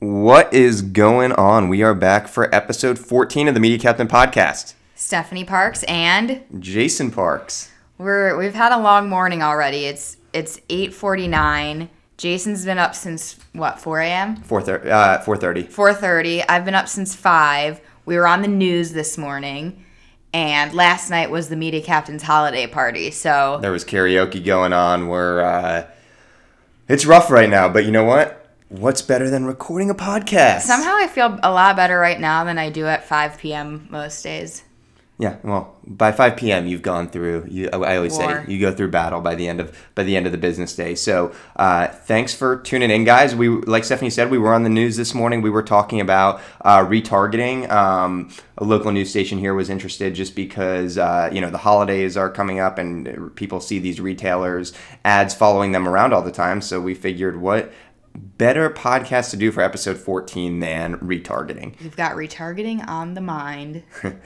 What is going on? We are back for episode 14 of the Media Captain podcast. Stephanie Parks and Jason Parks. we're we've had a long morning already. It's it's 8:49. Jason's been up since what 4 a.m. 4:30 uh, 4:30. 4:30. I've been up since five. We were on the news this morning, and last night was the media captain's holiday party. So There was karaoke going on. We're uh, it's rough right now, but you know what? What's better than recording a podcast? somehow I feel a lot better right now than I do at 5 p.m. most days. Yeah, well, by 5 p.m. you've gone through. You, I always War. say you go through battle by the end of by the end of the business day. So, uh, thanks for tuning in, guys. We like Stephanie said, we were on the news this morning. We were talking about uh, retargeting. Um, a local news station here was interested just because uh, you know the holidays are coming up and people see these retailers ads following them around all the time. So we figured what better podcast to do for episode 14 than retargeting. We've got retargeting on the mind.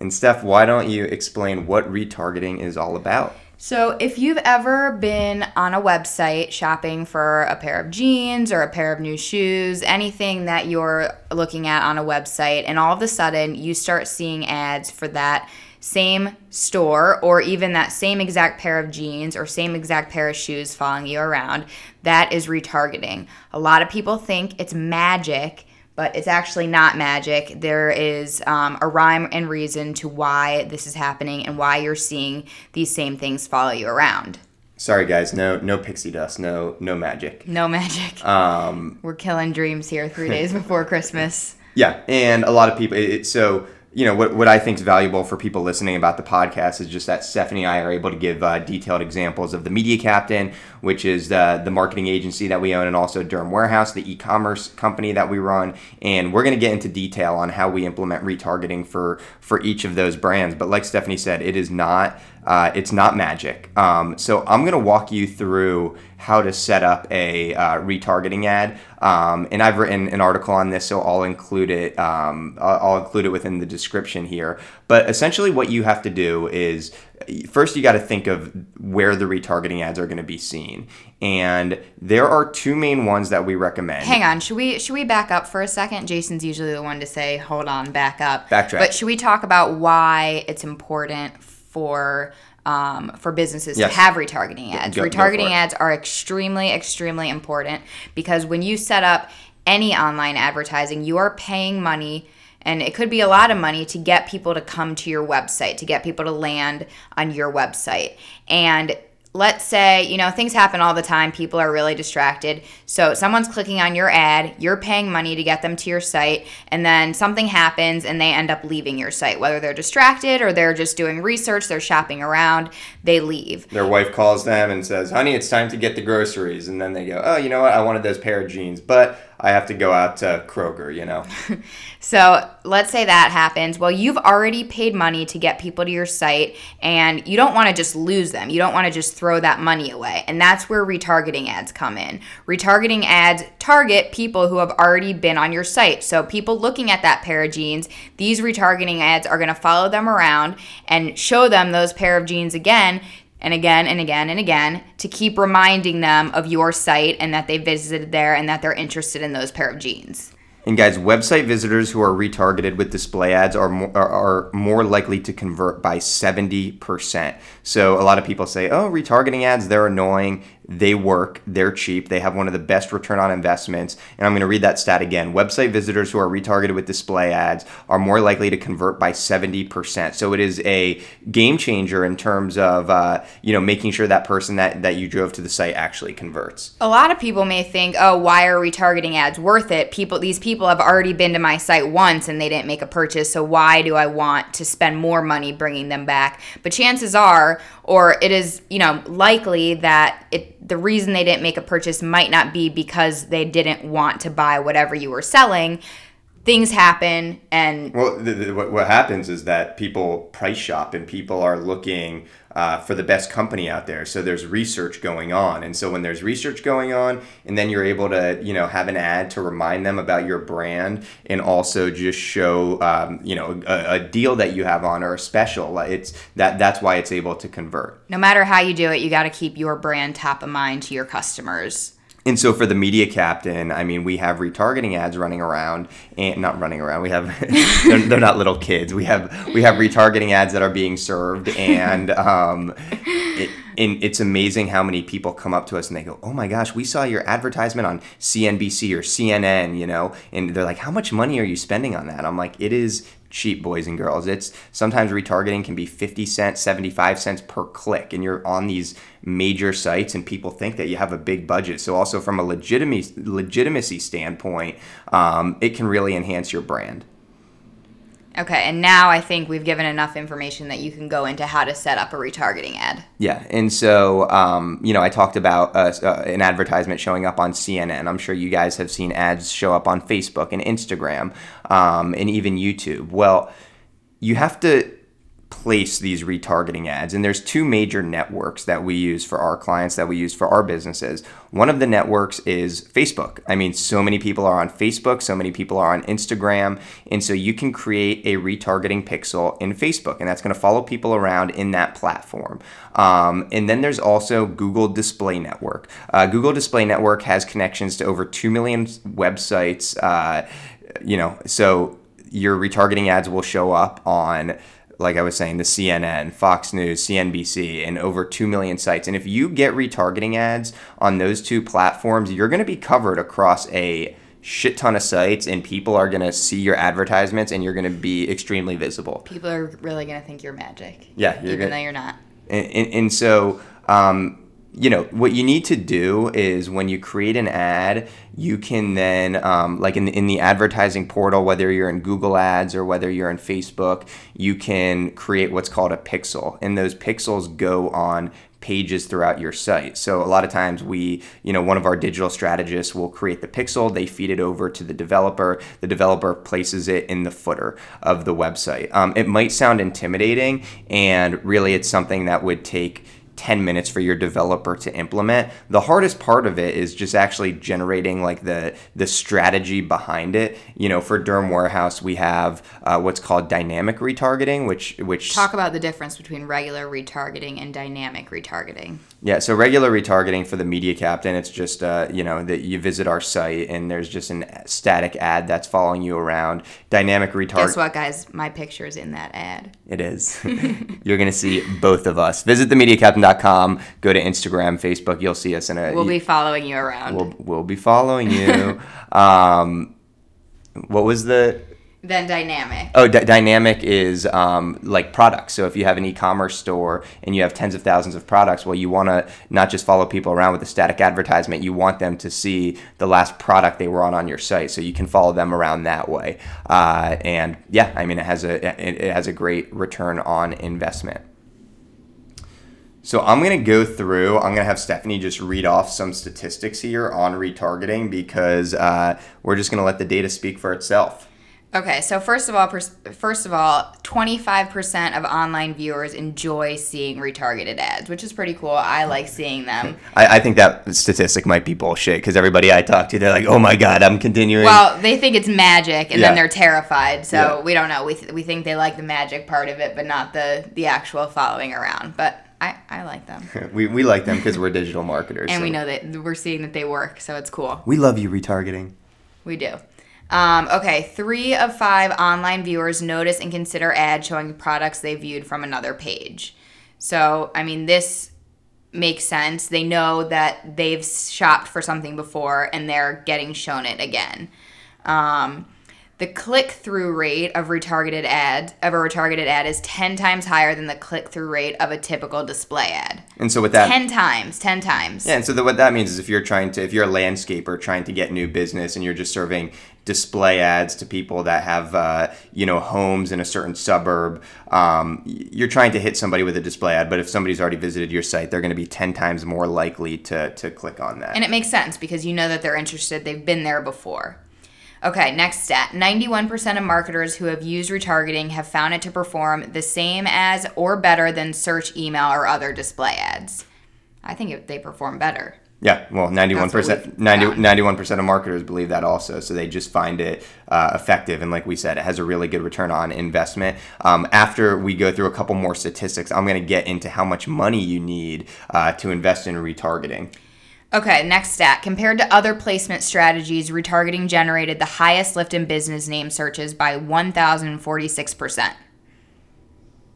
And Steph, why don't you explain what retargeting is all about? So, if you've ever been on a website shopping for a pair of jeans or a pair of new shoes, anything that you're looking at on a website, and all of a sudden you start seeing ads for that same store or even that same exact pair of jeans or same exact pair of shoes following you around, that is retargeting. A lot of people think it's magic but it's actually not magic. There is um, a rhyme and reason to why this is happening and why you're seeing these same things follow you around. Sorry guys, no no pixie dust, no no magic. No magic. Um, We're killing dreams here three days before Christmas. yeah, and a lot of people. It, it- so you know what what I think is valuable for people listening about the podcast is just that Stephanie and I are able to give uh, detailed examples of the Media Captain, which is the the marketing agency that we own, and also Derm Warehouse, the e-commerce company that we run, and we're going to get into detail on how we implement retargeting for for each of those brands. But like Stephanie said, it is not. Uh, it's not magic. Um, so I'm going to walk you through how to set up a uh, retargeting ad. Um, and I've written an article on this, so I'll include it. Um, I'll, include it within the description here. But essentially, what you have to do is first you got to think of where the retargeting ads are going to be seen, and there are two main ones that we recommend. Hang on, should we should we back up for a second? Jason's usually the one to say, "Hold on, back up." Backtrack. But should we talk about why it's important for um, for businesses Yes. to have retargeting ads? Go- go retargeting it. ads are extremely extremely important because when you set up any online advertising, you are paying money. And it could be a lot of money to get people to come to your website, to get people to land on your website. And let's say, you know, things happen all the time. People are really distracted. So someone's clicking on your ad, you're paying money to get them to your site, and then something happens and they end up leaving your site. Whether they're distracted or they're just doing research, they're shopping around, they leave. Their wife calls them and says, "Honey, it's time to get the groceries," and then they go, "Oh, you know what? I wanted those pair of jeans, but I have to go out to Kroger." You know. So let's say that happens. Well, you've already paid money to get people to your site, and you don't want to just lose them. You don't want to just throw that money away. And that's where retargeting ads come in. Retargeting ads target people who have already been on your site. So people looking at that pair of jeans, these retargeting ads are going to follow them around and show them those pair of jeans again. And again and again and again to keep reminding them of your site and that they visited there and that they're interested in those pair of jeans. And guys, website visitors who are retargeted with display ads are more, are, more likely to convert by 70%. So a lot of people say, oh, retargeting ads, they're annoying. They work, they're cheap, they have one of the best return on investments. And I'm going to read that stat again. Website visitors who are retargeted with display ads are more likely to convert by 70%. So it is a game changer in terms of, uh, you know, making sure that person that, that you drove to the site actually converts. A lot of people may think, "Oh, why are retargeting ads worth it?" People these people have already been to my site once and they didn't make a purchase, so why do I want to spend more money bringing them back? But chances are or it is, you know, likely that it the reason they didn't make a purchase might not be because they didn't want to buy whatever you were selling. Things happen and Well, what happens is that people price shop and people are looking uh, for the best company out there. So there's research going on, and so when there's research going on, and then you're able to you know have an ad to remind them about your brand, and also just show um, you know a, a deal that you have on or a special. It's that that's why it's able to convert. no matter how you do it, you got to keep your brand top of mind to your customers. And so for the media captain, I mean, we have retargeting ads running around, and not running around. We have they're, they're, not little kids. We have we have retargeting ads that are being served, and um, it, and it's amazing how many people come up to us and they go, "Oh my gosh, we saw your advertisement on CNBC or CNN," you know, and they're like, "How much money are you spending on that?" I'm like, "It is cheap, boys and girls. It's sometimes retargeting can be 50 cents, 75 cents per click, and you're on these major sites, and people think that you have a big budget. So, also from a legitimacy, legitimacy standpoint, um, it can really enhance your brand. Okay, and now I think we've given enough information that you can go into how to set up a retargeting ad. Yeah, and so um, you know, I talked about uh, uh, an advertisement showing up on CNN. I'm sure you guys have seen ads show up on Facebook and Instagram, um, and even YouTube. Well, you have to place these retargeting ads. And there's two major networks that we use for our clients, that we use for our businesses. One of the networks is Facebook. I mean, so many people are on Facebook, so many people are on Instagram. And so you can create a retargeting pixel in Facebook, and that's going to follow people around in that platform. Um, and then there's also Google Display Network. Uh, Google Display Network has connections to over 2 million websites. Uh, you know, so your retargeting ads will show up on like I was saying, the CNN, Fox News, CNBC, and over 2 million sites. And if you get retargeting ads on those two platforms, you're going to be covered across a shit ton of sites and people are going to see your advertisements and you're going to be extremely visible. People are really going to think you're magic. Yeah. You're even gonna, though you're not. And, and, and so, um, you know what you need to do is when you create an ad you can then um, like in the, in the advertising portal whether you're in google ads or whether you're in facebook you can create what's called a pixel and those pixels go on pages throughout your site. So a lot of times we you know one of our digital strategists will create the pixel they feed it over to the developer the developer places it in the footer of the website. Um, it might sound intimidating and really it's something that would take 10 minutes for your developer to implement. The hardest part of it is just actually generating like the the strategy behind it. You know, for Derm Warehouse, we have uh, what's called dynamic retargeting, which which talk about the difference between regular retargeting and dynamic retargeting. Yeah, so regular retargeting for the media captain, it's just uh, you know that you visit our site and there's just an static ad that's following you around. Dynamic retargeting. Guess what, guys? My picture is in that ad. It is. You're gonna see both of us. Visit themediacaptain.com. Go to Instagram, Facebook. You'll see us in a. We'll be following you around. We'll, we'll be following you. um, what was the then dynamic. Oh, d- dynamic is um, like products. So if you have an e-commerce store and you have tens of thousands of products, well, you want to not just follow people around with a static advertisement. You want them to see the last product they were on on your site, so you can follow them around that way. Uh, and yeah, I mean, it has a it, it has a great return on investment. So I'm going to go through, I'm going to have Stephanie just read off some statistics here on retargeting because uh, we're just going to let the data speak for itself. Okay, so first of all, first of all, 25% of online viewers enjoy seeing retargeted ads, which is pretty cool. I like oh. seeing them. I, I think that statistic might be bullshit because everybody I talk to, they're like, "Oh my god, I'm continuing." Well, they think it's magic, and yeah. then they're terrified. So yeah. we don't know. We, th- we think they like the magic part of it, but not the the actual following around. But I, I like them. we, we like them because we're digital marketers. and so. we know that we're seeing that they work, so it's cool. We love you, retargeting. We do. Um, okay, three of five online viewers notice and consider ads showing products they viewed from another page. So, I mean, this makes sense. They know that they've shopped for something before and they're getting shown it again. Um, the click through rate of retargeted ad of a retargeted ad is 10 times higher than the click through rate of a typical display ad. And so with that 10 times, 10 times. Yeah, and so the, what that means is if you're trying to if you're a landscaper trying to get new business and you're just serving display ads to people that have uh, you know homes in a certain suburb um, you're trying to hit somebody with a display ad but if somebody's already visited your site they're going to be 10 times more likely to, to click on that and it makes sense because you know that they're interested they've been there before Okay, next stat 91% of marketers who have used retargeting have found it to perform the same as or better than search, email, or other display ads. I think they perform better. Yeah, well, 91%, 91 percent of marketers believe that also. So they just find it uh, effective. And like we said, it has a really good return on investment. Um, after we go through a couple more statistics, I'm going to get into how much money you need uh, to invest in retargeting. Okay, next stat. Compared to other placement strategies, retargeting generated the highest lift in business name searches by 1,046%.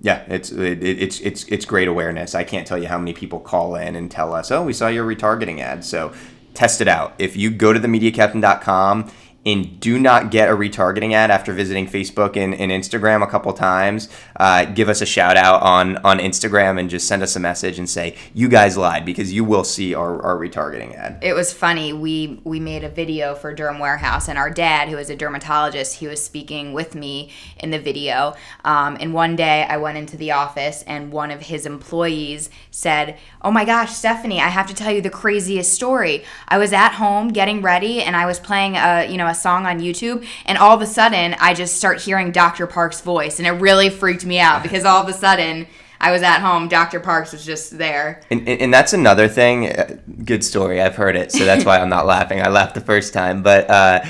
Yeah, it's it, it's it's it's great awareness. I can't tell you how many people call in and tell us, "Oh, we saw your retargeting ad." So test it out. If you go to themediacaptain.com and do not get a retargeting ad after visiting Facebook and, and Instagram a couple times, uh, give us a shout out on, on Instagram and just send us a message and say, you guys lied because you will see our, our retargeting ad. It was funny. We we made a video for Derm Warehouse, and our dad, who is a dermatologist, he was speaking with me in the video. Um, and one day I went into the office, and one of his employees said, "Oh my gosh, Stephanie, I have to tell you the craziest story. I was at home getting ready, and I was playing a you know song on YouTube, and all of a sudden I just start hearing Dr. Park's voice, and it really freaked me out because all of a sudden." I was at home. Dr. Parks was just there. And, and, and that's another thing. uh, Good story. I've heard it, so that's why I'm not laughing. I laughed the first time, but uh,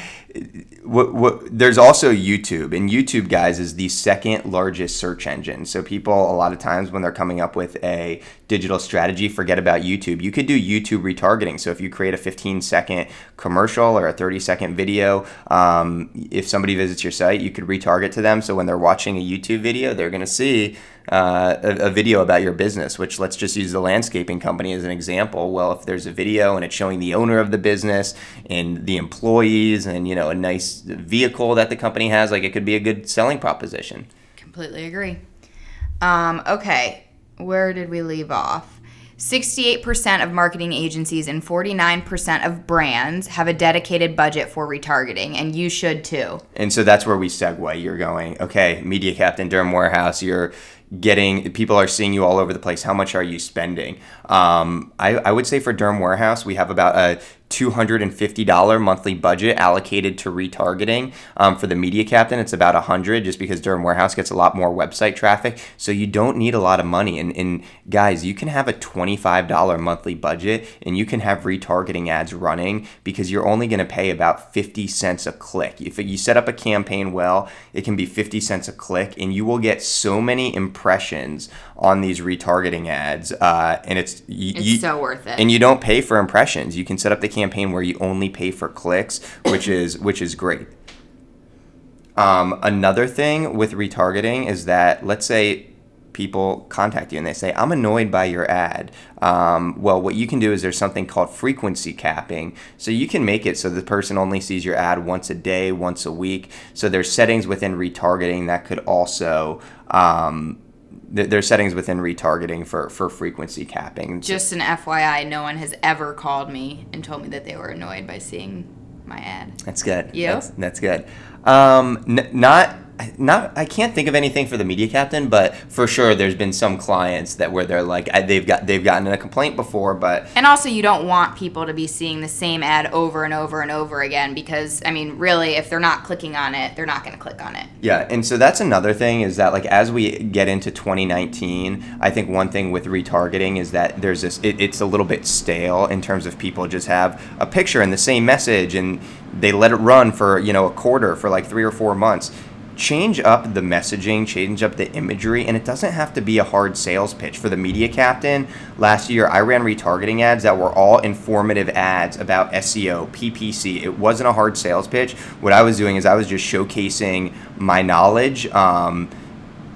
what, what, there's also YouTube, and YouTube, guys, is the second largest search engine. So people, a lot of times, when they're coming up with a digital strategy, forget about YouTube. You could do YouTube retargeting. So if you create a 15 second commercial or a 30 second video, um, if somebody visits your site, you could retarget to them. So when they're watching a YouTube video, they're going to see uh, a, a video about your business, which let's just use the landscaping company as an example. Well, if there's a video and it's showing the owner of the business and the employees and, you know, a nice vehicle that the company has, like it could be a good selling proposition. Completely agree. Um, okay, where did we leave off? 68% of marketing agencies and 49% of brands have a dedicated budget for retargeting, and you should too. And so that's where we segue. You're going, okay, Media Captain, Derm Warehouse, you're getting, people are seeing you all over the place. How much are you spending? Um, I, I would say for Derm Warehouse, we have about a $250 monthly budget allocated to retargeting. Um, for the Media Captain, it's about 100 just because Derm Warehouse gets a lot more website traffic. So you don't need a lot of money. And, and guys, you can have a $25 monthly budget and you can have retargeting ads running because you're only going to pay about 50 cents a click. If you set up a campaign well, it can be 50 cents a click and you will get so many impressions on these retargeting ads. Uh, and it's, you, It's you- so worth it. and you don't pay for impressions. You can set up the campaign where you only pay for clicks, which is which is great. Um, another thing with retargeting is that let's say people contact you and they say, "I'm annoyed by your ad." Um, well, what you can do is there's something called frequency capping. So you can make it so the person only sees your ad once a day, once a week. So there's settings within retargeting that could also um, there's settings within retargeting for for frequency capping. Just an FYI, no one has ever called me and told me that they were annoyed by seeing my ad. That's good. You? That's, that's good. Um, n- not, not. I can't think of anything for the media captain, but for sure, there's been some clients that where they're like, I, they've got, they've gotten a complaint before, but And also, you don't want people to be seeing the same ad over and over and over again because, I mean, really, if they're not clicking on it, they're not going to click on it. Yeah, and so that's another thing is that like as we get into 2019, I think one thing with retargeting is that there's this it, it's a little bit stale in terms of people just have a picture and the same message and they let it run for you know a quarter for like three or four months. Change up the messaging, change up the imagery, and it doesn't have to be a hard sales pitch. For the media captain, last year I ran retargeting ads that were all informative ads about SEO, PPC. It wasn't a hard sales pitch. What I was doing is I was just showcasing my knowledge um,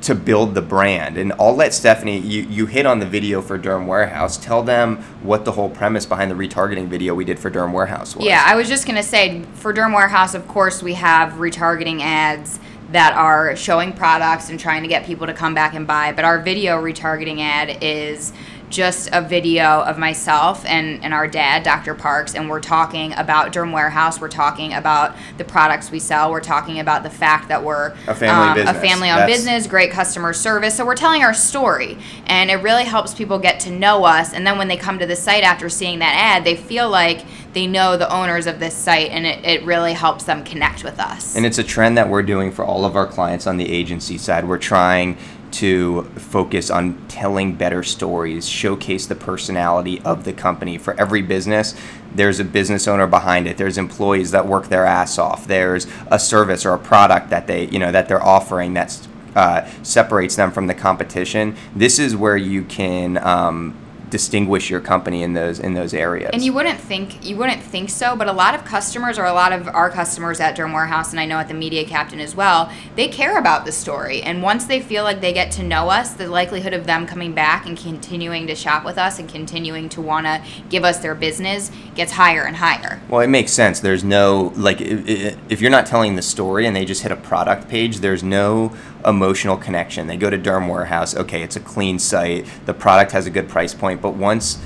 to build the brand. And I'll let Stephanie, you, you hit on the video for Derm Warehouse. Tell them what the whole premise behind the retargeting video we did for Derm Warehouse was. Yeah, I was just going to say for Derm Warehouse, of course, we have retargeting ads that are showing products and trying to get people to come back and buy. But our video retargeting ad is just a video of myself and, and our dad, Dr. Parks, and we're talking about Derm Warehouse. We're talking about the products we sell. We're talking about the fact that we're um, A family a business. family owned business, great customer service. So we're telling our story, and it really helps people get to know us. And then when they come to the site after seeing that ad, they feel like they know the owners of this site, and it, it really helps them connect with us. And it's a trend that we're doing for all of our clients on the agency side. We're trying to focus on telling better stories, showcase the personality of the company. For every business, there's a business owner behind it. There's employees that work their ass off. There's a service or a product that they, you know, that they're offering that's uh, separates them from the competition. This is where you can um, distinguish your company in those in those areas. And you wouldn't think you wouldn't think so, but a lot of customers or a lot of our customers at Derm Warehouse, and I know at the Media Captain as well, they care about the story. And once they feel like they get to know us, the likelihood of them coming back and continuing to shop with us and continuing to want to give us their business gets higher and higher. Well, it makes sense. There's no like if you're not telling the story and they just hit a product page, there's no emotional connection. They go to Derm Warehouse, okay, it's a clean site, the product has a good price point, but once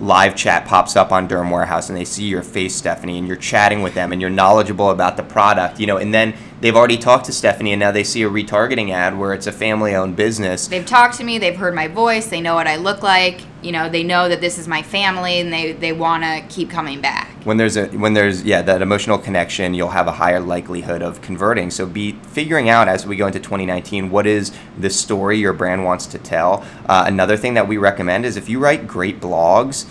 live chat pops up on Derm Warehouse and they see your face, Stephanie, and you're chatting with them and you're knowledgeable about the product, you know, and then they've already talked to Stephanie and now they see a retargeting ad where it's a family owned business. They've talked to me, they've heard my voice, they know what I look like, you know, they know that this is my family and they, they want to keep coming back. When there's a when there's yeah that emotional connection, you'll have a higher likelihood of converting. So be figuring out as we go into 2019 what is the story your brand wants to tell. Uh, another thing that we recommend is if you write great blogs,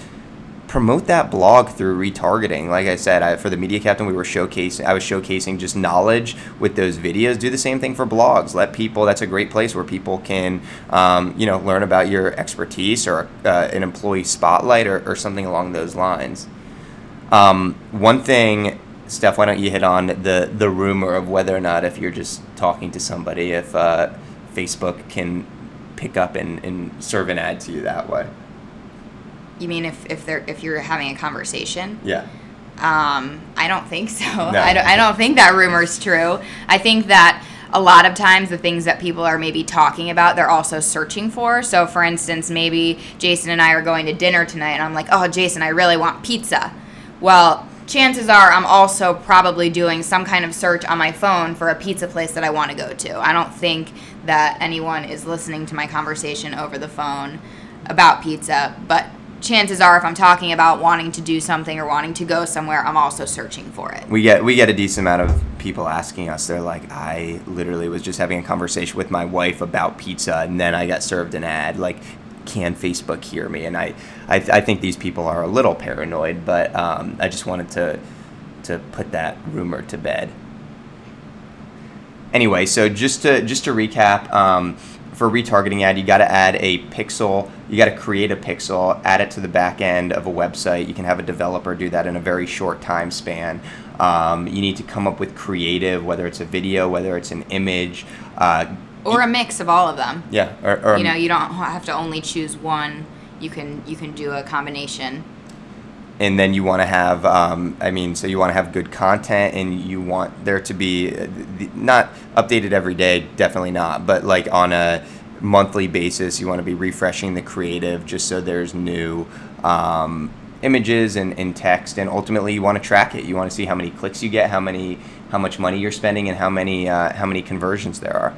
promote that blog through retargeting. Like I said, I, for the Media Captain, we were showcasing. I was showcasing just knowledge with those videos. Do the same thing for blogs. Let people. That's a great place where people can, um, you know, learn about your expertise or uh, an employee spotlight or, or something along those lines. Um, one thing, Steph, why don't you hit on the the rumor of whether or not if you're just talking to somebody, if uh, Facebook can pick up and, and serve an ad to you that way. You mean if, if they're if you're having a conversation? Yeah. Um, I don't think so. I, don't, I don't think that rumor's true. I think that a lot of times the things that people are maybe talking about, they're also searching for. So, for instance, maybe Jason and I are going to dinner tonight, and I'm like, oh, Jason, I really want pizza. Well, chances are I'm also probably doing some kind of search on my phone for a pizza place that I want to go to. I don't think that anyone is listening to my conversation over the phone about pizza, but chances are if I'm talking about wanting to do something or wanting to go somewhere, I'm also searching for it. We get we get a decent amount of people asking us. They're like, I literally was just having a conversation with my wife about pizza, and then I got served an ad. Like, can Facebook hear me? And I I, I think these people are a little paranoid, but um, I just wanted to to put that rumor to bed. Anyway, so just to just to recap. Um, for retargeting ad, you got to add a pixel. You got to create a pixel, add it to the back end of a website. You can have a developer do that in a very short time span. Um, you need to come up with creative, whether it's a video, whether it's an image, uh, or a mix of all of them. Yeah, or, or you know, you don't have to only choose one. You can you can do a combination and then you want to have um, i mean so you want to have good content and you want there to be uh, not updated every day definitely not but like on a monthly basis you want to be refreshing the creative just so there's new um, images and, and text and ultimately you want to track it. You want to see how many clicks you get how many how much money you're spending and how many uh, how many conversions there are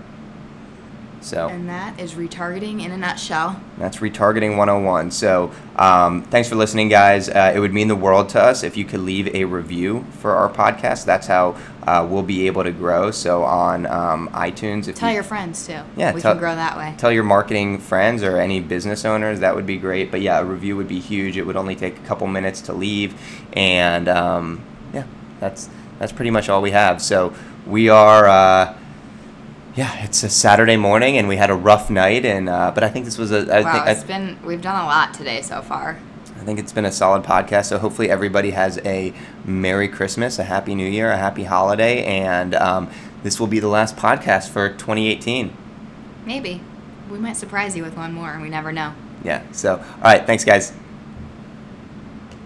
so and that is retargeting in a nutshell. That's retargeting 101. So um, thanks for listening, guys. Uh, it would mean the world to us if you could leave a review for our podcast. That's how uh, we'll be able to grow. So on um, iTunes, if tell you, your friends too. Yeah, we tell, can grow that way. Tell your marketing friends or any business owners. That would be great. But yeah, a review would be huge. It would only take a couple minutes to leave, and um, yeah, that's that's pretty much all we have. So we are. Uh, yeah, it's a Saturday morning, and we had a rough night, and uh, but I think this was a. I wow, think, it's I, been we've done a lot today so far. I think it's been a solid podcast. So hopefully everybody has a Merry Christmas, a Happy New Year, a Happy Holiday, and um, this will be the last podcast for 2018. Maybe we might surprise you with one more. We never know. Yeah. So all right, thanks, guys.